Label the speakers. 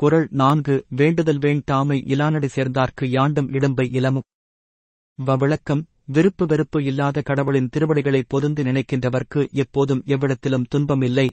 Speaker 1: குரல் நான்கு வேண்டுதல் வேண்டாமை இலானடி சேர்ந்தார்க்கு யாண்டும் இடம்பை இளமு வவிளக்கம் விருப்பு வெறுப்பு இல்லாத கடவுளின் திருவடிகளை பொதுந்து நினைக்கின்றவர்க்கு எப்போதும் எவ்விடத்திலும் துன்பம் இல்லை.